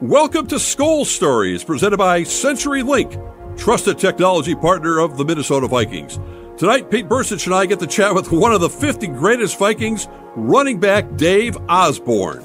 Welcome to Skol Stories, presented by CenturyLink, trusted technology partner of the Minnesota Vikings. Tonight, Pete Bercich and I get to chat with one of the 50 greatest Vikings, running back Dave Osborn.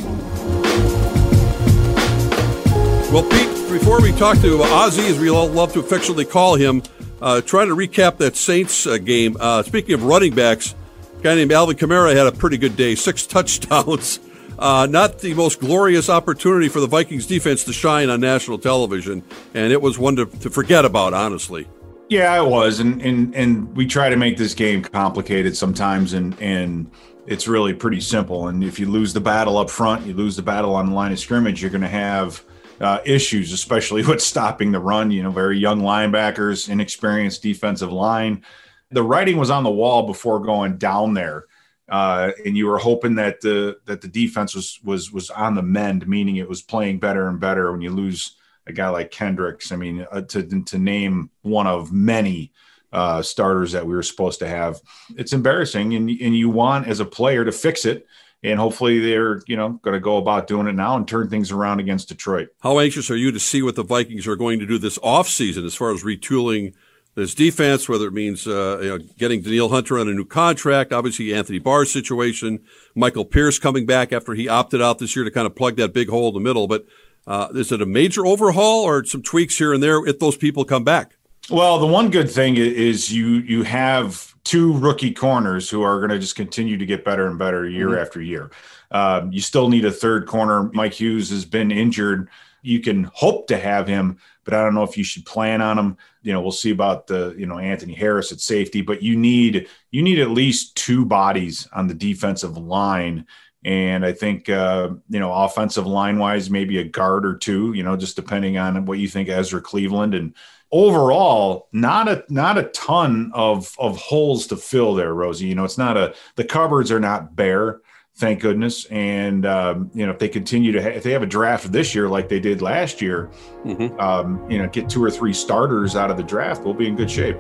Well, Pete, before we talk to Ozzy, as we all love to affectionately call him, uh, trying to recap that Saints uh, game. Uh, speaking of running backs, a guy named Alvin Kamara had a pretty good day, six touchdowns. Uh, not the most glorious opportunity for the Vikings defense to shine on national television, and it was one to, to forget about, honestly. Yeah, it was, and and and we try to make this game complicated sometimes, and and it's really pretty simple. And if you lose the battle up front, you lose the battle on the line of scrimmage, you're going to have uh, issues, especially with stopping the run. You know, very young linebackers, inexperienced defensive line. The writing was on the wall before going down there uh, and you were hoping that the that the defense was was was on the mend, meaning it was playing better and better. When you lose a guy like Kendricks, I mean, uh, to to name one of many uh, starters that we were supposed to have, it's embarrassing, and and you want as a player to fix it. And hopefully they're, you know, going to go about doing it now and turn things around against Detroit. How anxious are you to see what the Vikings are going to do this offseason as far as retooling this defense, whether it means uh, you know, getting Danielle Hunter on a new contract, obviously Anthony Barr's situation, Michael Pierce coming back after he opted out this year to kind of plug that big hole in the middle. But uh, is it a major overhaul or some tweaks here and there if those people come back? Well, the one good thing is you you have two rookie corners who are going to just continue to get better and better year mm-hmm. after year. Um, you still need a third corner. Mike Hughes has been injured. You can hope to have him, but I don't know if you should plan on him. You know, we'll see about the, you know, Anthony Harris at safety, but you need you need at least two bodies on the defensive line. And I think uh, you know, offensive line wise, maybe a guard or two, you know, just depending on what you think Ezra Cleveland. And overall not a not a ton of of holes to fill there rosie. You know it's not a the cupboards are not bare thank goodness. And um, you know, if they continue to, ha- if they have a draft this year like they did last year, mm-hmm. um, you know, get two or three starters out of the draft, we'll be in good shape.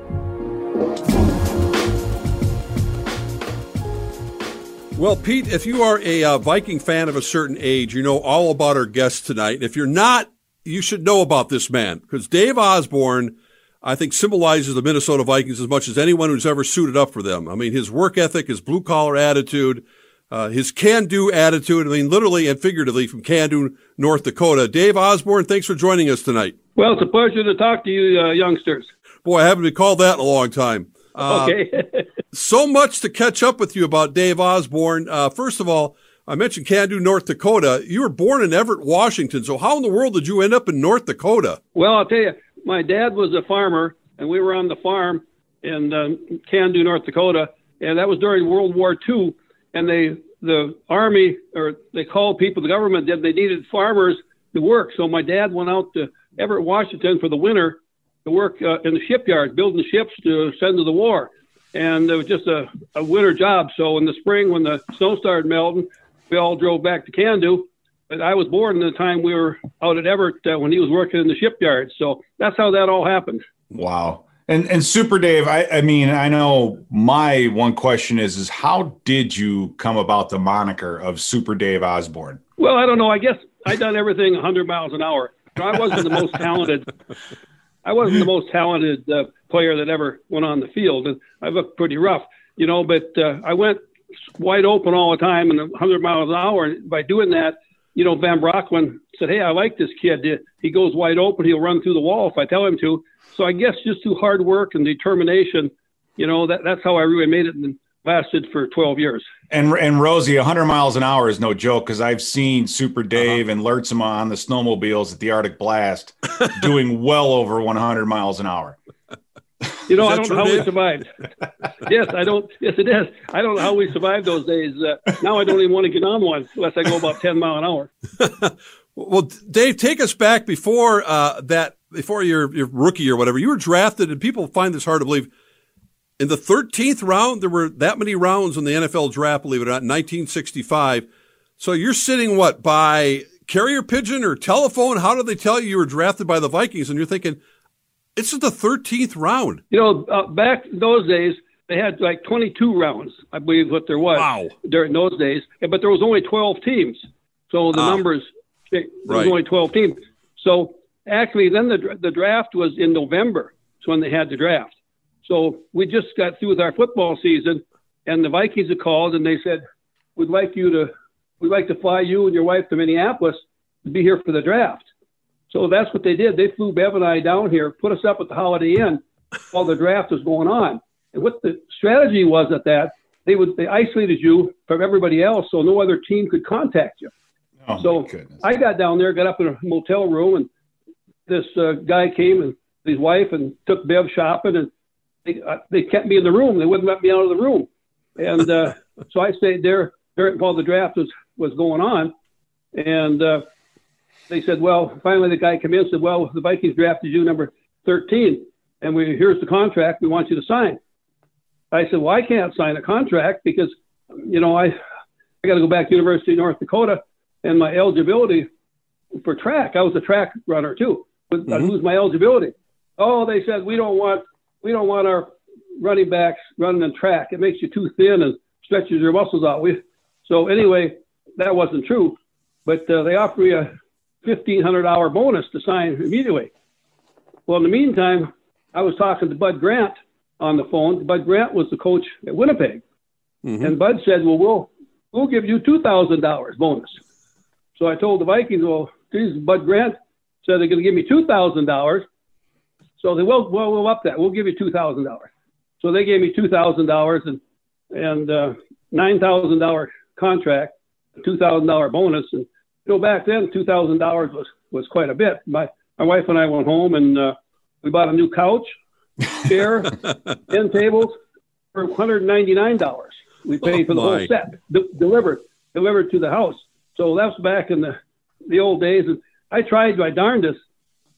Well, Pete, if you are a uh, Viking fan of a certain age, you know all about our guest tonight. If you're not, you should know about this man because Dave Osborn, I think, symbolizes the Minnesota Vikings as much as anyone who's ever suited up for them. I mean, his work ethic, his blue collar attitude, uh, his can-do attitude, I mean, literally and figuratively from Cando, North Dakota. Dave Osborn, thanks for joining us tonight. Well, it's a pleasure to talk to you, uh, youngsters. Boy, I haven't been called that in a long time. Uh, okay. so much to catch up with you about Dave Osborn. Uh, first of all, I mentioned Cando, North Dakota. You were born in Everett, Washington. So how in the world did you end up in North Dakota? Well, I'll tell you, my dad was a farmer, and we were on the farm in uh, Cando, North Dakota, and that was during World War II and they the army or they called people the government that they needed farmers to work. So my dad went out to Everett, Washington for the winter to work uh, in the shipyards, building ships to send to the war. And it was just a, a winter job. So in the spring, when the snow started melting, we all drove back to Cando. But I was born in the time we were out at Everett uh, when he was working in the shipyards. So that's how that all happened. Wow. And and Super Dave, I, I mean, I know my one question is is how did you come about the moniker of Super Dave Osborn? Well, I don't know. I guess I done everything 100 miles an hour. I wasn't the most talented. I wasn't the most talented uh, player that ever went on the field, and I looked pretty rough, you know. But uh, I went wide open all the time and 100 miles an hour. And by doing that, you know, Van Brocklin said, "Hey, I like this kid. He goes wide open. He'll run through the wall if I tell him to." So I guess just through hard work and determination, you know, that that's how I really made it and lasted for 12 years. And and Rosie, 100 miles an hour is no joke because I've seen Super uh-huh. Dave uh-huh. and Lurtsema on the snowmobiles at the Arctic Blast doing well over 100 miles an hour. You know, I don't know how we survived. yes, I don't. Yes, it is. I don't know how we survived those days. Uh, now I don't even want to get on one unless I go about 10 mile an hour. well, Dave, take us back before uh, that before your, your rookie or whatever, you were drafted, and people find this hard to believe. In the 13th round, there were that many rounds in the NFL draft, believe it or not, 1965. So you're sitting what by carrier pigeon or telephone? How did they tell you you were drafted by the Vikings? And you're thinking, this is the 13th round. You know, uh, back in those days, they had like 22 rounds, I believe what there was wow. during those days. But there was only 12 teams. So the ah. numbers There was only 12 teams. So actually, then the the draft was in November. It's when they had the draft. So we just got through with our football season, and the Vikings had called and they said, "We'd like you to, we'd like to fly you and your wife to Minneapolis to be here for the draft." So that's what they did. They flew Bev and I down here, put us up at the Holiday Inn while the draft was going on. And what the strategy was at that, they would they isolated you from everybody else, so no other team could contact you. Oh, so I got down there, got up in a motel room, and this uh, guy came and his wife and took Bev shopping, and they uh, they kept me in the room. They wouldn't let me out of the room, and uh, so I stayed there during while the draft was was going on, and uh, they said, well, finally the guy came in and said, well, the Vikings drafted you number 13, and we here's the contract we want you to sign. I said, well, I can't sign a contract because, you know, I I got to go back to University of North Dakota, and my eligibility for track. I was a track runner too. But mm-hmm. I lose my eligibility. Oh, they said we don't want we don't want our running backs running in track. It makes you too thin and stretches your muscles out. We, so anyway, that wasn't true. But uh, they offered me a fifteen hundred hour bonus to sign immediately. Well, in the meantime, I was talking to Bud Grant on the phone. Bud Grant was the coach at Winnipeg, mm-hmm. and Bud said, "Well, we'll we'll give you two thousand dollars bonus." So I told the Vikings, "Well, geez, Bud Grant said they're going to give me two thousand dollars." So they will, well, we'll up that. We'll give you two thousand dollars. So they gave me two thousand dollars and and uh, nine thousand dollar contract, two thousand dollar bonus, and you know back then two thousand dollars was was quite a bit. My my wife and I went home and uh, we bought a new couch, chair, end tables for one hundred ninety nine dollars. We paid oh, for the my. whole set, de- delivered delivered to the house. So that's back in the the old days, and I tried my darndest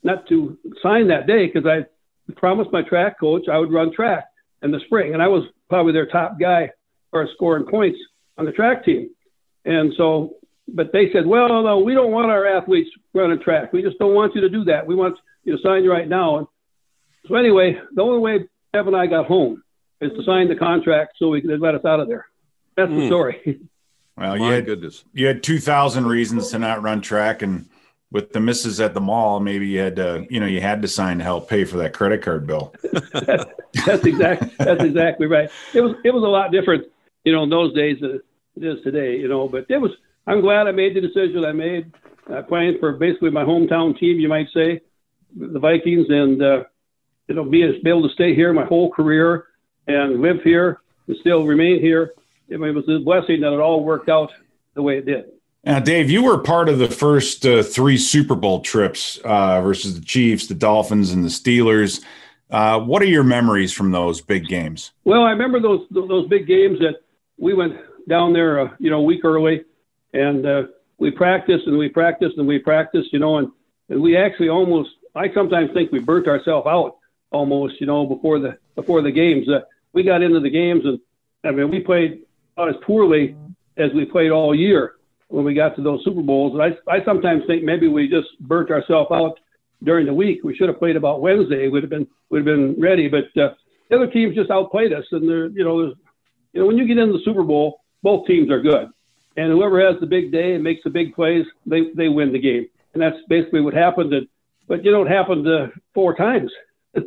not to sign that day because I promised my track coach I would run track in the spring, and I was probably their top guy for scoring points on the track team. And so, but they said, well, no, we don't want our athletes running track. We just don't want you to do that. We want you to sign right now. And so anyway, the only way Evan and I got home is to sign the contract so we could let us out of there. That's mm. the hmm. story. Well, you had, goodness. you had 2,000 reasons to not run track and with the misses at the mall, maybe you had to, you know, you had to sign to help pay for that credit card bill. that's, that's exactly that's exactly right. It was it was a lot different, you know, in those days than it is today, you know. But it was. I'm glad I made the decision I made, uh, playing for basically my hometown team, you might say, the Vikings, and uh, you know, be, be able to stay here my whole career and live here and still remain here. It was a blessing that it all worked out the way it did. Now, Dave, you were part of the first uh, three Super Bowl trips uh, versus the Chiefs, the Dolphins, and the Steelers. Uh, what are your memories from those big games? Well, I remember those those big games that we went down there, uh, you know, a week early, and uh, we practiced and we practiced and we practiced, you know, and, and we actually almost. I sometimes think we burnt ourselves out almost, you know, before the before the games. Uh, we got into the games and I mean, we played not as poorly as we played all year when we got to those Super Bowls. And I, I sometimes think maybe we just burnt ourselves out during the week. We should have played about Wednesday. Would have been would have been ready. But uh, the other teams just outplayed us. And they're, you know, you know, when you get into the Super Bowl, both teams are good. And whoever has the big day and makes the big plays, they they win the game. And that's basically what happened. But you know, it happened uh, four times.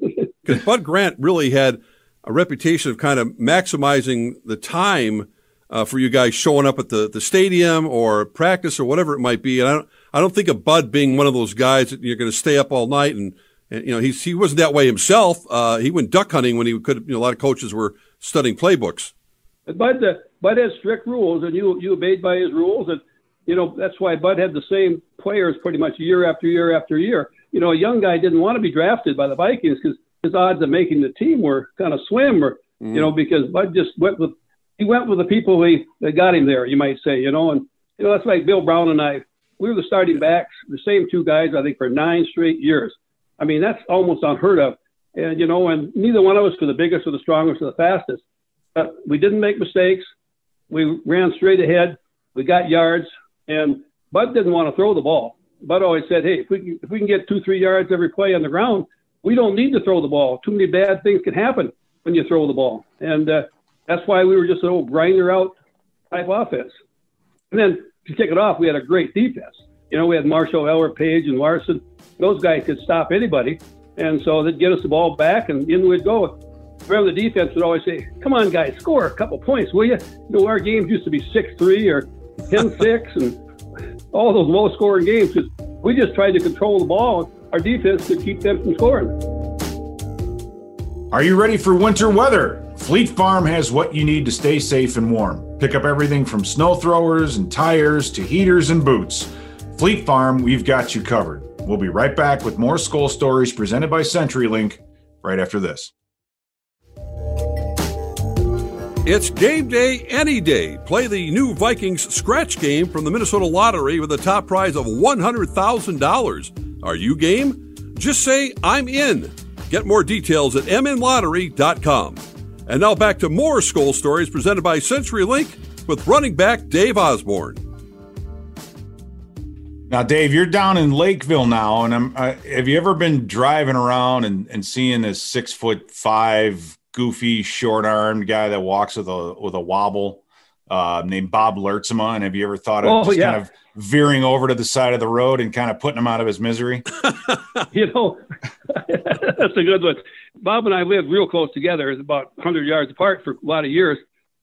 Because Bud Grant really had a reputation of kind of maximizing the time uh, for you guys showing up at the, the stadium or practice or whatever it might be. And I don't, I don't think of Bud being one of those guys that you're going to stay up all night and, and you know, he's, he wasn't that way himself. Uh, he went duck hunting when he could, you know, a lot of coaches were studying playbooks. Bud, uh, Bud has strict rules and you, you obeyed by his rules. And, you know, that's why Bud had the same players pretty much year after year after year. You know, a young guy didn't want to be drafted by the Vikings because his odds of making the team were kind of slim or, mm. you know, because Bud just went with he went with the people he, that got him there, you might say, you know, and you know that's like Bill Brown and I. We were the starting backs, the same two guys, I think, for nine straight years. I mean, that's almost unheard of. And you know, and neither one of us were the biggest or the strongest or the fastest. But we didn't make mistakes. We ran straight ahead. We got yards, and Bud didn't want to throw the ball. Bud always said, "Hey, if we can, if we can get two, three yards every play on the ground, we don't need to throw the ball. Too many bad things can happen when you throw the ball." And uh, that's why we were just an old grinder out type offense. And then to kick it off, we had a great defense. You know, we had Marshall, Eller, Page, and Larson. Those guys could stop anybody. And so they'd get us the ball back, and in we'd go. Remember, the defense would always say, Come on, guys, score a couple points, will you? You know, our games used to be 6 3 or 10 6, and all those low scoring games because we just tried to control the ball. Our defense could keep them from scoring. Are you ready for winter weather? Fleet Farm has what you need to stay safe and warm. Pick up everything from snow throwers and tires to heaters and boots. Fleet Farm, we've got you covered. We'll be right back with more Skol Stories presented by CenturyLink right after this. It's game day any day. Play the new Vikings scratch game from the Minnesota Lottery with a top prize of $100,000. Are you game? Just say, I'm in. Get more details at mnlottery.com. And now back to more Skol Stories presented by CenturyLink with running back Dave Osborn. Now, Dave, you're down in Lakeville now, and I'm. Uh, have you ever been driving around and, and seeing this six foot five goofy, short armed guy that walks with a with a wobble uh, named Bob Lurtsema. And have you ever thought of oh, just yeah. kind of veering over to the side of the road and kind of putting him out of his misery? you know, that's a good one. Bob and I lived real close together, about 100 yards apart for a lot of years,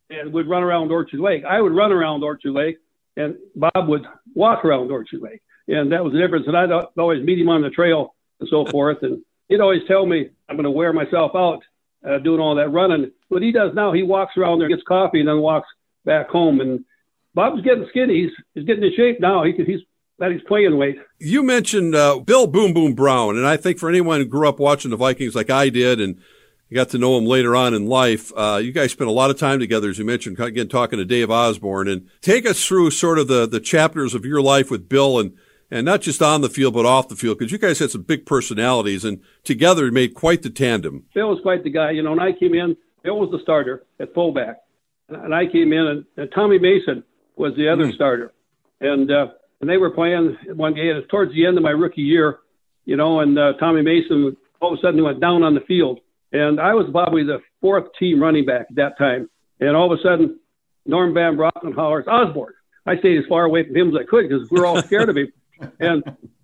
and would run around Orchard Lake. I would run around Orchard Lake, and Bob would walk around Orchard Lake. And that was the difference. And I'd always meet him on the trail and so forth. And he'd always tell me, I'm going to wear myself out uh, doing all that running. What he does now, he walks around there, gets coffee, and then walks back home. And Bob's getting skinny. He's, he's getting in shape now. He, he's that he's playing weight. You mentioned uh, Bill Boom Boom Brown, and I think for anyone who grew up watching the Vikings like I did, and you got to know him later on in life, uh, you guys spent a lot of time together, as you mentioned, again talking to Dave Osborn, and take us through sort of the the chapters of your life with Bill and and not just on the field but off the field because you guys had some big personalities and together it made quite the tandem. Bill was quite the guy. You know, when I came in, Bill was the starter at fullback, and I came in, and, and Tommy Mason was the other mm. starter, and uh, and they were playing one game. It was towards the end of my rookie year, you know, and uh, Tommy Mason all of a sudden went down on the field, and I was probably the fourth team running back at that time, and all of a sudden, Norm Van Brocklin hollers Osborn. I stayed as far away from him as I could because we were all scared of him. And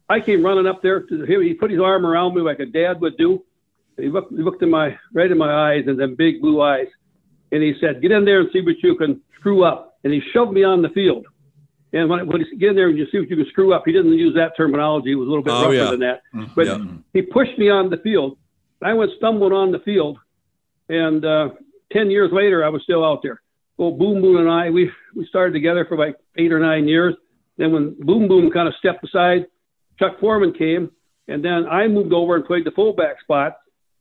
I came running up there to him. He put his arm around me like a dad would do. He looked, he looked in my right in my eyes and then big blue eyes, and he said, "Get in there and see what you can screw up." And he shoved me on the field. And when, when he said, get in there and you see what you can screw up, he didn't use that terminology. It was a little bit oh, rougher yeah. than that. Mm-hmm. But yeah. he pushed me on the field. I went stumbling on the field, and uh, ten years later, I was still out there. Well, Boom Boom and I, we we started together for like eight or nine years. Then when Boom Boom kind of stepped aside, Chuck Foreman came, and then I moved over and played the fullback spot,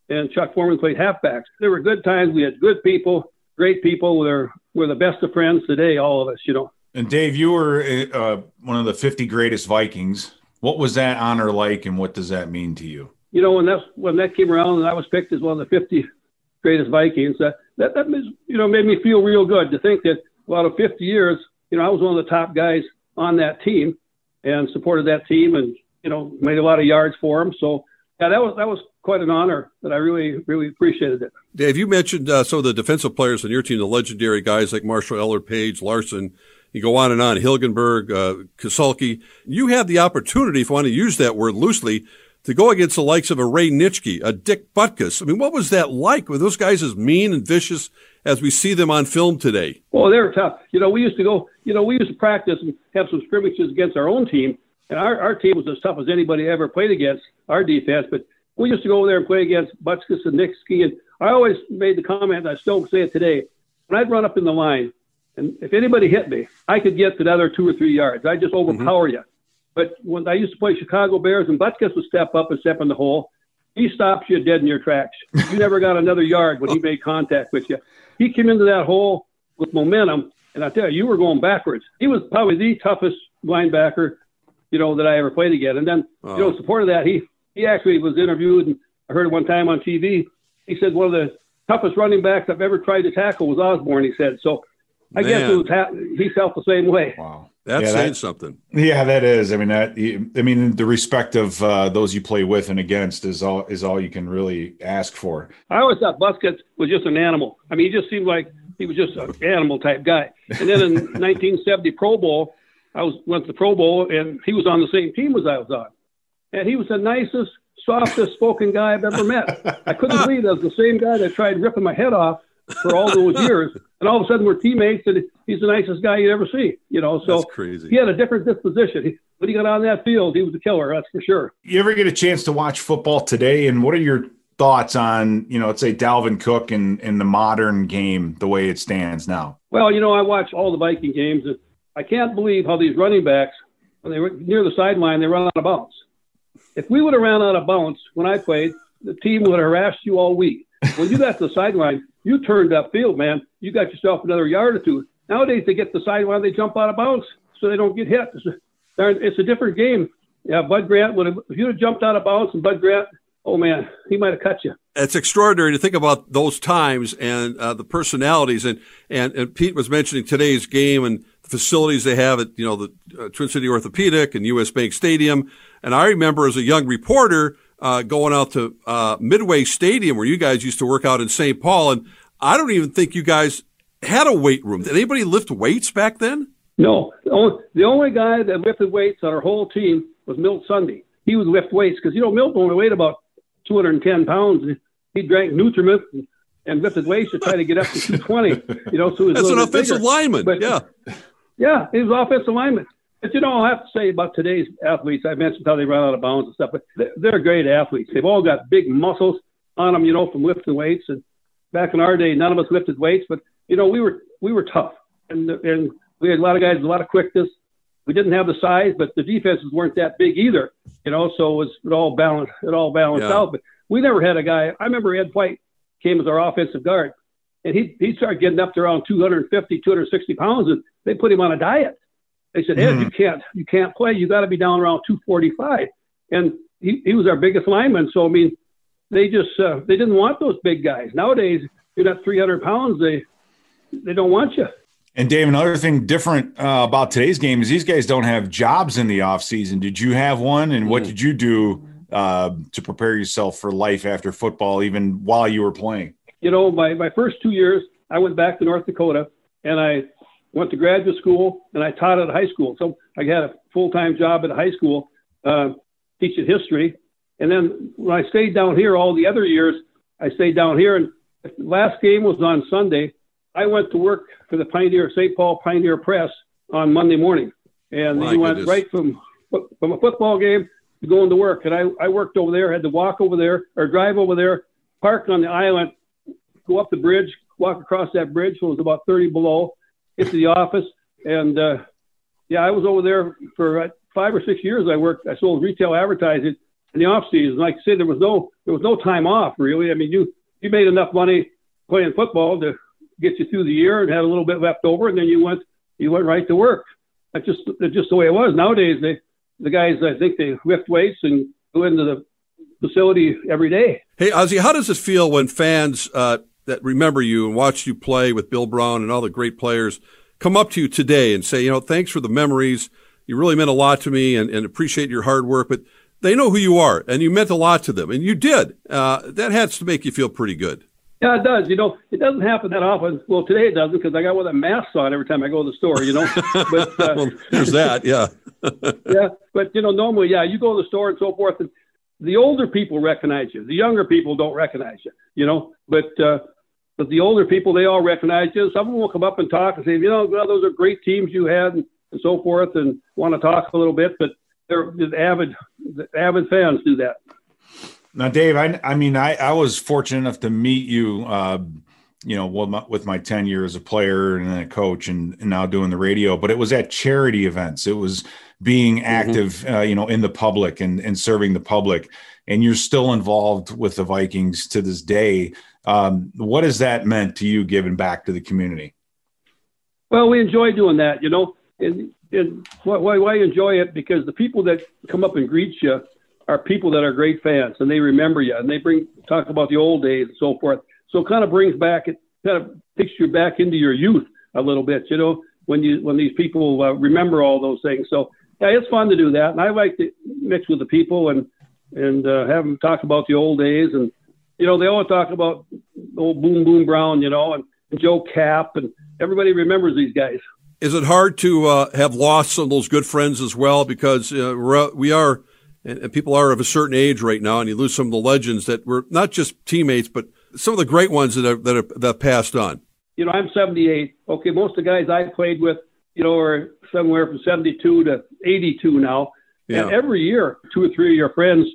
and Chuck Foreman played halfbacks. There were good times. We had good people, great people. We're we're the best of friends today, all of us. You know. And Dave, you were uh, one of the 50 greatest Vikings. What was that honor like, and what does that mean to you? You know, when that when that came around, and I was picked as one of the 50 greatest Vikings, uh, that that you know made me feel real good to think that out of 50 years, you know, I was one of the top guys on that team and supported that team and you know made a lot of yards for them. So yeah, that was that was quite an honor that I really really appreciated it. Dave, you mentioned uh, some of the defensive players on your team, the legendary guys like Marshall Eller, Page, Larson. You go on and on, Hilgenberg, uh, Kassulke. You had the opportunity, if you want to use that word loosely, to go against the likes of a Ray Nitschke, a Dick Butkus. I mean, what was that like? Were those guys as mean and vicious as we see them on film today? Well, they were tough. You know, we used to go, you know, we used to practice and have some scrimmages against our own team. And our, our team was as tough as anybody ever played against our defense. But we used to go over there and play against Butkus and Nitschke. And I always made the comment, and I still say it today, when I'd run up in the line, and if anybody hit me, I could get another two or three yards. I'd just overpower mm-hmm. you. But when I used to play Chicago Bears and Butkus would step up and step in the hole, he stops you dead in your tracks. You never got another yard when he made contact with you he came into that hole with momentum, and I tell you, you were going backwards. He was probably the toughest linebacker, you know, that I ever played against. And then, oh. you know, in support of that, he he actually was interviewed, and I heard it one time on TV. He said one of the toughest running backs I've ever tried to tackle was Osborn. He said so. I Man. guess it was ha- he felt the same way. Wow. That's yeah, saying that, something. Yeah, that is. I mean, that. I mean, the respect of uh, those you play with and against is all is all you can really ask for. I always thought Butkus was just an animal. I mean, he just seemed like he was just an animal type guy. And then in 1970 Pro Bowl, I was went to the Pro Bowl, and he was on the same team as I was on, and he was the nicest, softest spoken guy I've ever met. I couldn't believe that was the same guy that tried ripping my head off for all those years, and all of a sudden we're teammates, and he's the nicest guy you'd ever see. You know, so That's crazy. he had a different disposition. He, when he got on that field, he was a killer. That's for sure. You ever get a chance to watch football today? And what are your thoughts on, you know, let's say Dalvin Cook and, and the modern game, the way it stands now? Well, you know, I watch all the Viking games, and I can't believe how these running backs, when they were near the sideline, they run out of bounds. If we would have ran out of bounds when I played, the team would have harassed you all week. When you got the sideline, you turned that upfield, man. You got yourself another yard or two. Nowadays, they get the sideline, they jump out of bounds so they don't get hit. It's a, it's a different game. Yeah, Bud Grant would have, if you'd have jumped out of bounds and Bud Grant, oh man, he might have cut you. It's extraordinary to think about those times and uh, the personalities. And, and, and Pete was mentioning today's game and the facilities they have at, you know, the uh, Twin City Orthopedic and US Bank Stadium. And I remember as a young reporter, uh, going out to, uh, Midway Stadium where you guys used to work out in St. Paul. And I don't even think you guys had a weight room. Did anybody lift weights back then? No, the only, the only guy that lifted weights on our whole team was Milt Sunde. He would lift weights because you know Milt only weighed about 210 pounds. He drank Nutriment and, and lifted weights to try to get up to 220. You know, so he was That's an offensive bigger. lineman. But- yeah. Yeah, he was offensive lineman. But you know, I'll have to say about today's athletes, I mentioned how they run out of bounds and stuff, but they're, they're great athletes. They've all got big muscles on them, you know, from lifting weights. And back in our day, none of us lifted weights, but you know, we were we were tough, and and we had a lot of guys, with a lot of quickness. We didn't have the size, but the defenses weren't that big either, you know. So it was it all balanced, it all balanced Yeah. out. But we never had a guy. I remember Ed White came as our offensive guard, and he he started getting up to around 250, 260 pounds, and they put him on a diet. They said, Ed, Mhm. you can't you can't play. You got to be down around 245. And he, he was our biggest lineman. So I mean, they just uh, they didn't want those big guys. Nowadays, you're not 300 pounds. They they don't want you. And Dave, another thing different uh, about today's game is these guys don't have jobs in the off season. Did you have one? And what Mm. did you do uh, to prepare yourself for life after football, even while you were playing? You know, my my first two years, I went back to North Dakota, and I went to graduate school, and I taught at a high school. So I had a full time job at a high school uh, teaching history. And then when I stayed down here all the other years, I stayed down here. And the last game was on Sunday. I went to work for the Pioneer St. Paul Pioneer Press on Monday morning, and My went right from from a football game to going to work. And I I worked over there, had to walk over there or drive over there, park on the island, go up the bridge, walk across that bridge. So it was about 30 below, get to the office, and uh, yeah, I was over there for uh, five or six years. I worked. I sold retail advertising in the off season. Like I said, there was no there was no time off really. I mean, you you made enough money playing football to get you through the year and had a little bit left over, and then you went you went right to work. That's just that's just the way it was. Nowadays, they the guys I think they lift weights and go into the facility every day. Hey, Ozzy, how does it feel when fans uh, that remember you and watched you play with Bill Brown and all the great players come up to you today and say, you know, thanks for the memories. You really meant a lot to me and, and appreciate your hard work, but they know who you are and you meant a lot to them and you did. Uh, that has to make you feel pretty good. Yeah, it does. You know, it doesn't happen that often. Well, today it doesn't because I got one of the masks on every time I go to the store. You know, but uh, well, there's that. Yeah. yeah, but you know, normally, yeah, you go to the store and so forth, and the older people recognize you. The younger people don't recognize you. You know, but uh, but the older people, they all recognize you. Some of them will come up and talk and say, you know, well, those are great teams you had, and, and so forth, and want to talk a little bit. But they're the avid, the avid fans do that. Now, Dave, I, I mean, I, I was fortunate enough to meet you, uh, you know, with my, with my tenure as a player and then a coach and, and now doing the radio, but it was at charity events. It was being active, uh, you know, in the public and, and serving the public. And you're still involved with the Vikings to this day. Um, what has that meant to you giving back to the community? Well, we enjoy doing that, you know, and, and why, why, why enjoy it? Because the people that come up and greet you are people that are great fans and they remember you and they bring talk about the old days and so forth. So it kind of brings back it kind of takes you back into your youth a little bit, you know, when you when these people uh, remember all those things. So yeah, it's fun to do that, and I like to mix with the people and and uh, have them talk about the old days and you know they all talk about old Boom Boom Brown, you know, and, and Joe Kapp and everybody remembers these guys. Is it hard to uh, have lost some of those good friends as well? Because uh, we are, and people are of a certain age right now, and you lose some of the legends that were not just teammates, but some of the great ones that are, that have, that passed on. You know, I'm 78. Okay, most of the guys I played with, you know, are somewhere from 72 to 82 now. Yeah. And every year, two or three of your friends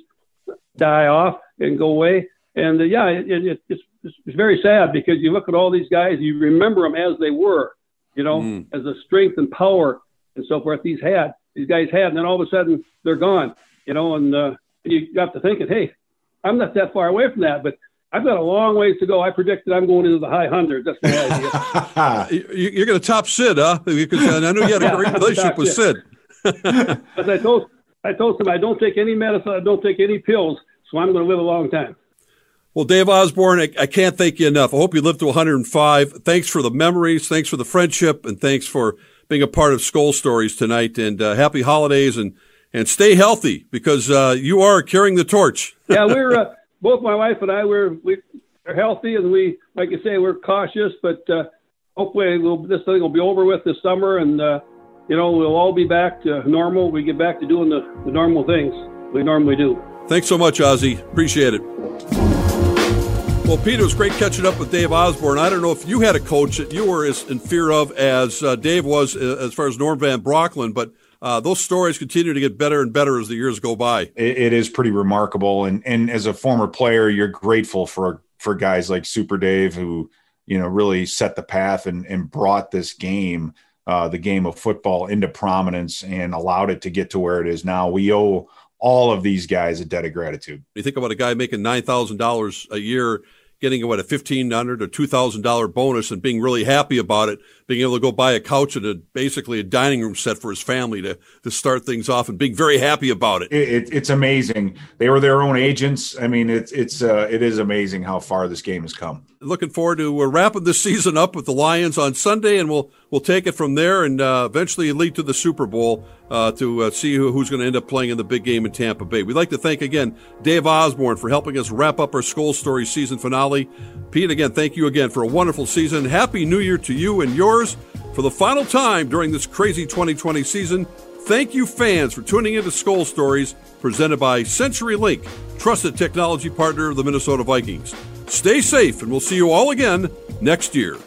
die off and go away. And uh, yeah, it, it, it's, it's very sad because you look at all these guys, you remember them as they were, you know, mm. as the strength and power and so forth these had, these guys had, and then all of a sudden they're gone, you know, and uh, you got to thinking, hey, I'm not that far away from that, but I've got a long ways to go. I predicted I'm going into the high hundreds. That's my idea. You're going to top Sid, huh? Because I know you had a great relationship with Sid. As I told, I told him I don't take any medicine, I don't take any pills, so I'm going to live a long time. Well, Dave Osborn, I, I, can't thank you enough. I hope you live to 105. Thanks for the memories. Thanks for the friendship and thanks for being a part of Skol Stories tonight and uh, happy holidays and, and stay healthy because uh, you are carrying the torch. yeah, we're, uh, both my wife and I, we're, we're healthy and we, like you say, we're cautious, but uh, hopefully we'll, this thing will be over with this summer and, uh, you know, we'll all be back to normal. We get back to doing the, the normal things we normally do. Thanks so much, Ozzie. Appreciate it. Well, Peter, it was great catching up with Dave Osborn. I don't know if you had a coach that you were as in fear of as uh, Dave was uh, as far as Norm Van Brocklin, but uh, those stories continue to get better and better as the years go by. it, it is pretty remarkable, and and as a former player, you're grateful for for guys like Super Dave who you know really set the path and and brought this game, uh, the game of football, into prominence and allowed it to get to where it is now. We owe all of these guys a debt of gratitude. You think about a guy making nine thousand dollars a year getting what a fifteen hundred or two thousand dollar bonus and being really happy about it, being able to go buy a couch and a, basically a dining room set for his family to to start things off and being very happy about it. it, it it's amazing. They were their own agents. I mean, it's it's uh, it is amazing how far this game has come. Looking forward to uh, wrapping this season up with the Lions on Sunday, and we'll we'll take it from there and uh, eventually lead to the Super Bowl uh, to uh, see who, who's going to end up playing in the big game in Tampa Bay. We'd like to thank again Dave Osborn for helping us wrap up our Skol Story season finale. Pete, again, thank you again for a wonderful season. Happy New Year to you and For the final time during this crazy 2020 season, thank you, fans, for tuning into Skol Stories presented by CenturyLink, trusted technology partner of the Minnesota Vikings. Stay safe, and we'll see you all again next year.